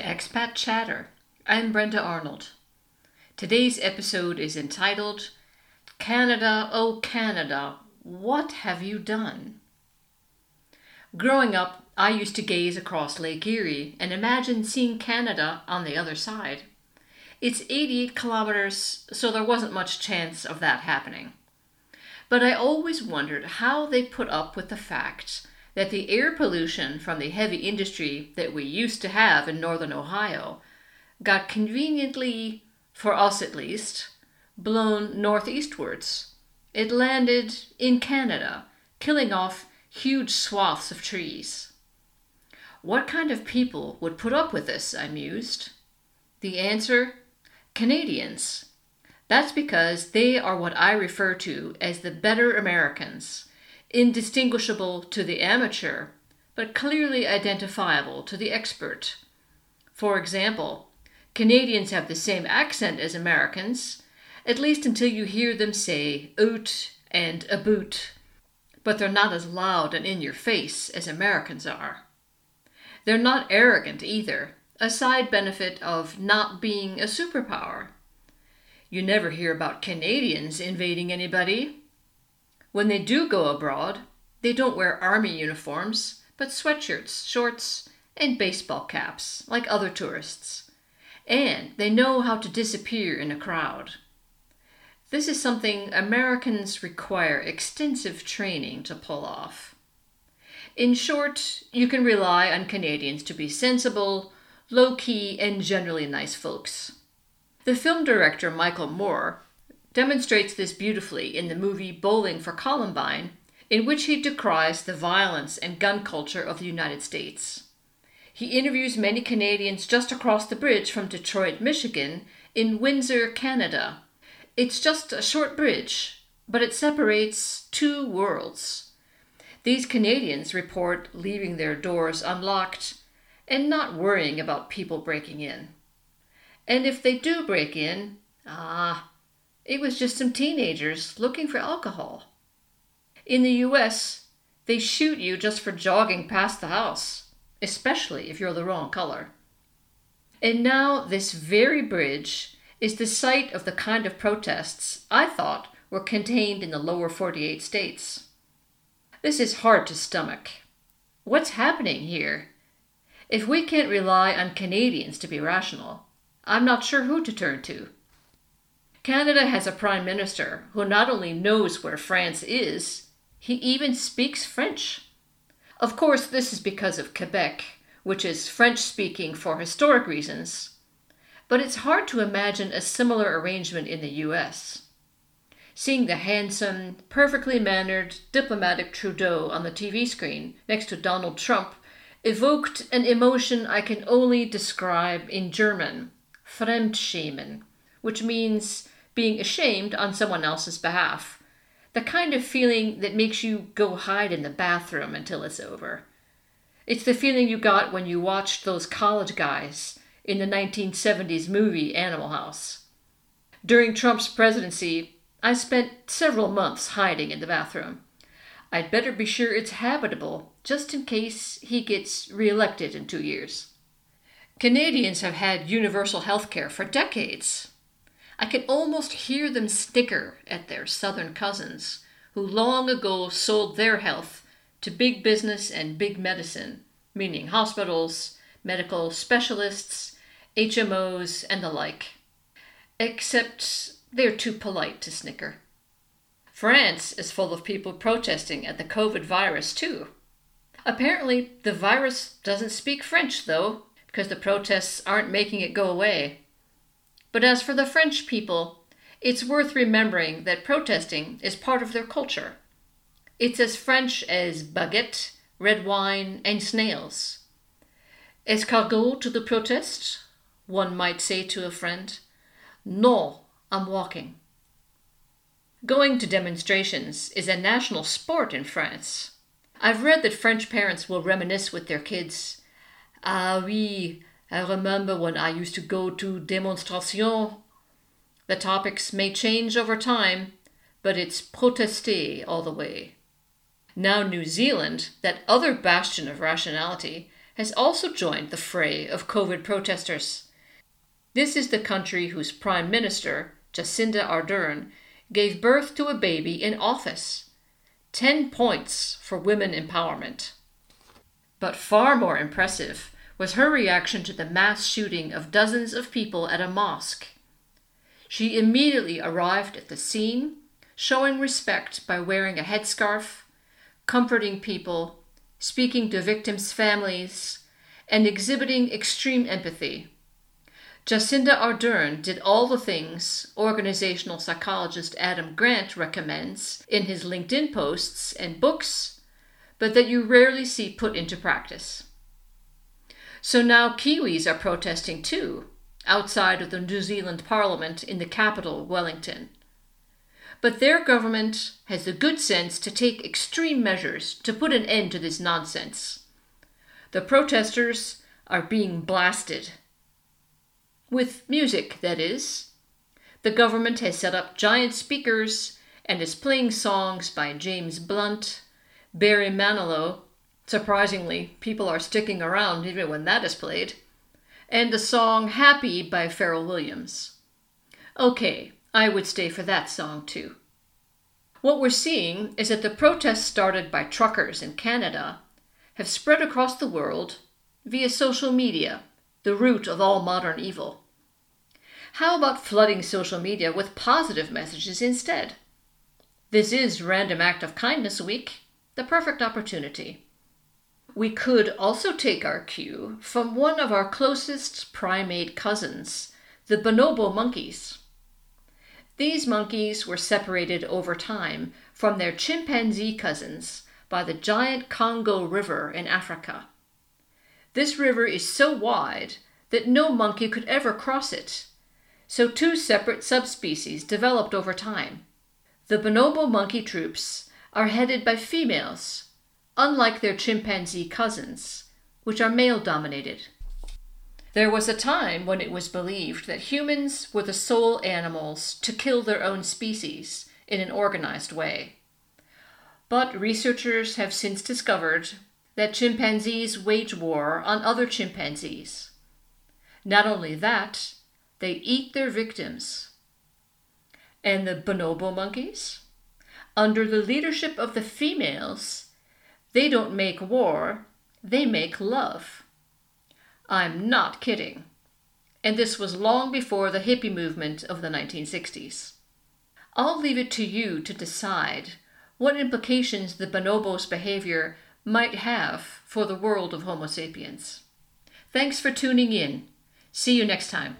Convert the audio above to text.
Expat Chatter. I'm Brenda Arnold. Today's episode is entitled Canada, Oh Canada, What Have You Done? Growing up, I used to gaze across Lake Erie and imagine seeing Canada on the other side. It's 88 kilometers, so there wasn't much chance of that happening. But I always wondered how they put up with the fact that the air pollution from the heavy industry that we used to have in northern Ohio got conveniently, for us at least, blown northeastwards. It landed in Canada, killing off huge swaths of trees. What kind of people would put up with this? I mused. The answer Canadians. That's because they are what I refer to as the better Americans indistinguishable to the amateur, but clearly identifiable to the expert. For example, Canadians have the same accent as Americans, at least until you hear them say oot and a boot, but they're not as loud and in your face as Americans are. They're not arrogant either, a side benefit of not being a superpower. You never hear about Canadians invading anybody. When they do go abroad, they don't wear army uniforms, but sweatshirts, shorts, and baseball caps, like other tourists. And they know how to disappear in a crowd. This is something Americans require extensive training to pull off. In short, you can rely on Canadians to be sensible, low key, and generally nice folks. The film director Michael Moore demonstrates this beautifully in the movie Bowling for Columbine, in which he decries the violence and gun culture of the United States. He interviews many Canadians just across the bridge from Detroit, Michigan, in Windsor, Canada. It's just a short bridge, but it separates two worlds. These Canadians report leaving their doors unlocked and not worrying about people breaking in. And if they do break in, ah, it was just some teenagers looking for alcohol. In the US, they shoot you just for jogging past the house, especially if you're the wrong color. And now, this very bridge is the site of the kind of protests I thought were contained in the lower 48 states. This is hard to stomach. What's happening here? If we can't rely on Canadians to be rational, I'm not sure who to turn to. Canada has a prime minister who not only knows where France is, he even speaks French. Of course, this is because of Quebec, which is French speaking for historic reasons, but it's hard to imagine a similar arrangement in the US. Seeing the handsome, perfectly mannered, diplomatic Trudeau on the TV screen next to Donald Trump evoked an emotion I can only describe in German, Fremdschämen, which means being ashamed on someone else's behalf. The kind of feeling that makes you go hide in the bathroom until it's over. It's the feeling you got when you watched those college guys in the 1970s movie Animal House. During Trump's presidency, I spent several months hiding in the bathroom. I'd better be sure it's habitable, just in case he gets reelected in two years. Canadians have had universal health care for decades. I can almost hear them snicker at their southern cousins, who long ago sold their health to big business and big medicine, meaning hospitals, medical specialists, HMOs, and the like. Except they're too polite to snicker. France is full of people protesting at the COVID virus, too. Apparently, the virus doesn't speak French, though, because the protests aren't making it go away. But as for the French people, it's worth remembering that protesting is part of their culture. It's as French as baguette, red wine, and snails. Escargot to the protest? One might say to a friend. No, I'm walking. Going to demonstrations is a national sport in France. I've read that French parents will reminisce with their kids. Ah oui, I remember when I used to go to demonstration. The topics may change over time, but it's protester all the way. Now, New Zealand, that other bastion of rationality, has also joined the fray of COVID protesters. This is the country whose Prime Minister, Jacinda Ardern, gave birth to a baby in office. 10 points for women empowerment. But far more impressive was her reaction to the mass shooting of dozens of people at a mosque. She immediately arrived at the scene, showing respect by wearing a headscarf, comforting people, speaking to victims' families, and exhibiting extreme empathy. Jacinda Ardern did all the things organizational psychologist Adam Grant recommends in his LinkedIn posts and books, but that you rarely see put into practice. So now Kiwis are protesting too, outside of the New Zealand Parliament in the capital, Wellington. But their government has the good sense to take extreme measures to put an end to this nonsense. The protesters are being blasted with music, that is. The government has set up giant speakers and is playing songs by James Blunt, Barry Manilow. Surprisingly, people are sticking around even when that is played. And the song Happy by Pharrell Williams. Okay, I would stay for that song too. What we're seeing is that the protests started by truckers in Canada have spread across the world via social media the root of all modern evil. How about flooding social media with positive messages instead? This is Random Act of Kindness Week, the perfect opportunity. We could also take our cue from one of our closest primate cousins, the bonobo monkeys. These monkeys were separated over time from their chimpanzee cousins by the giant Congo River in Africa. This river is so wide that no monkey could ever cross it, so two separate subspecies developed over time. The bonobo monkey troops are headed by females, unlike their chimpanzee cousins, which are male dominated. There was a time when it was believed that humans were the sole animals to kill their own species in an organized way. But researchers have since discovered that chimpanzees wage war on other chimpanzees. Not only that, they eat their victims. And the bonobo monkeys? Under the leadership of the females, they don't make war, they make love. I'm not kidding. And this was long before the hippie movement of the 1960s. I'll leave it to you to decide what implications the bonobos' behavior might have for the world of Homo sapiens. Thanks for tuning in. See you next time.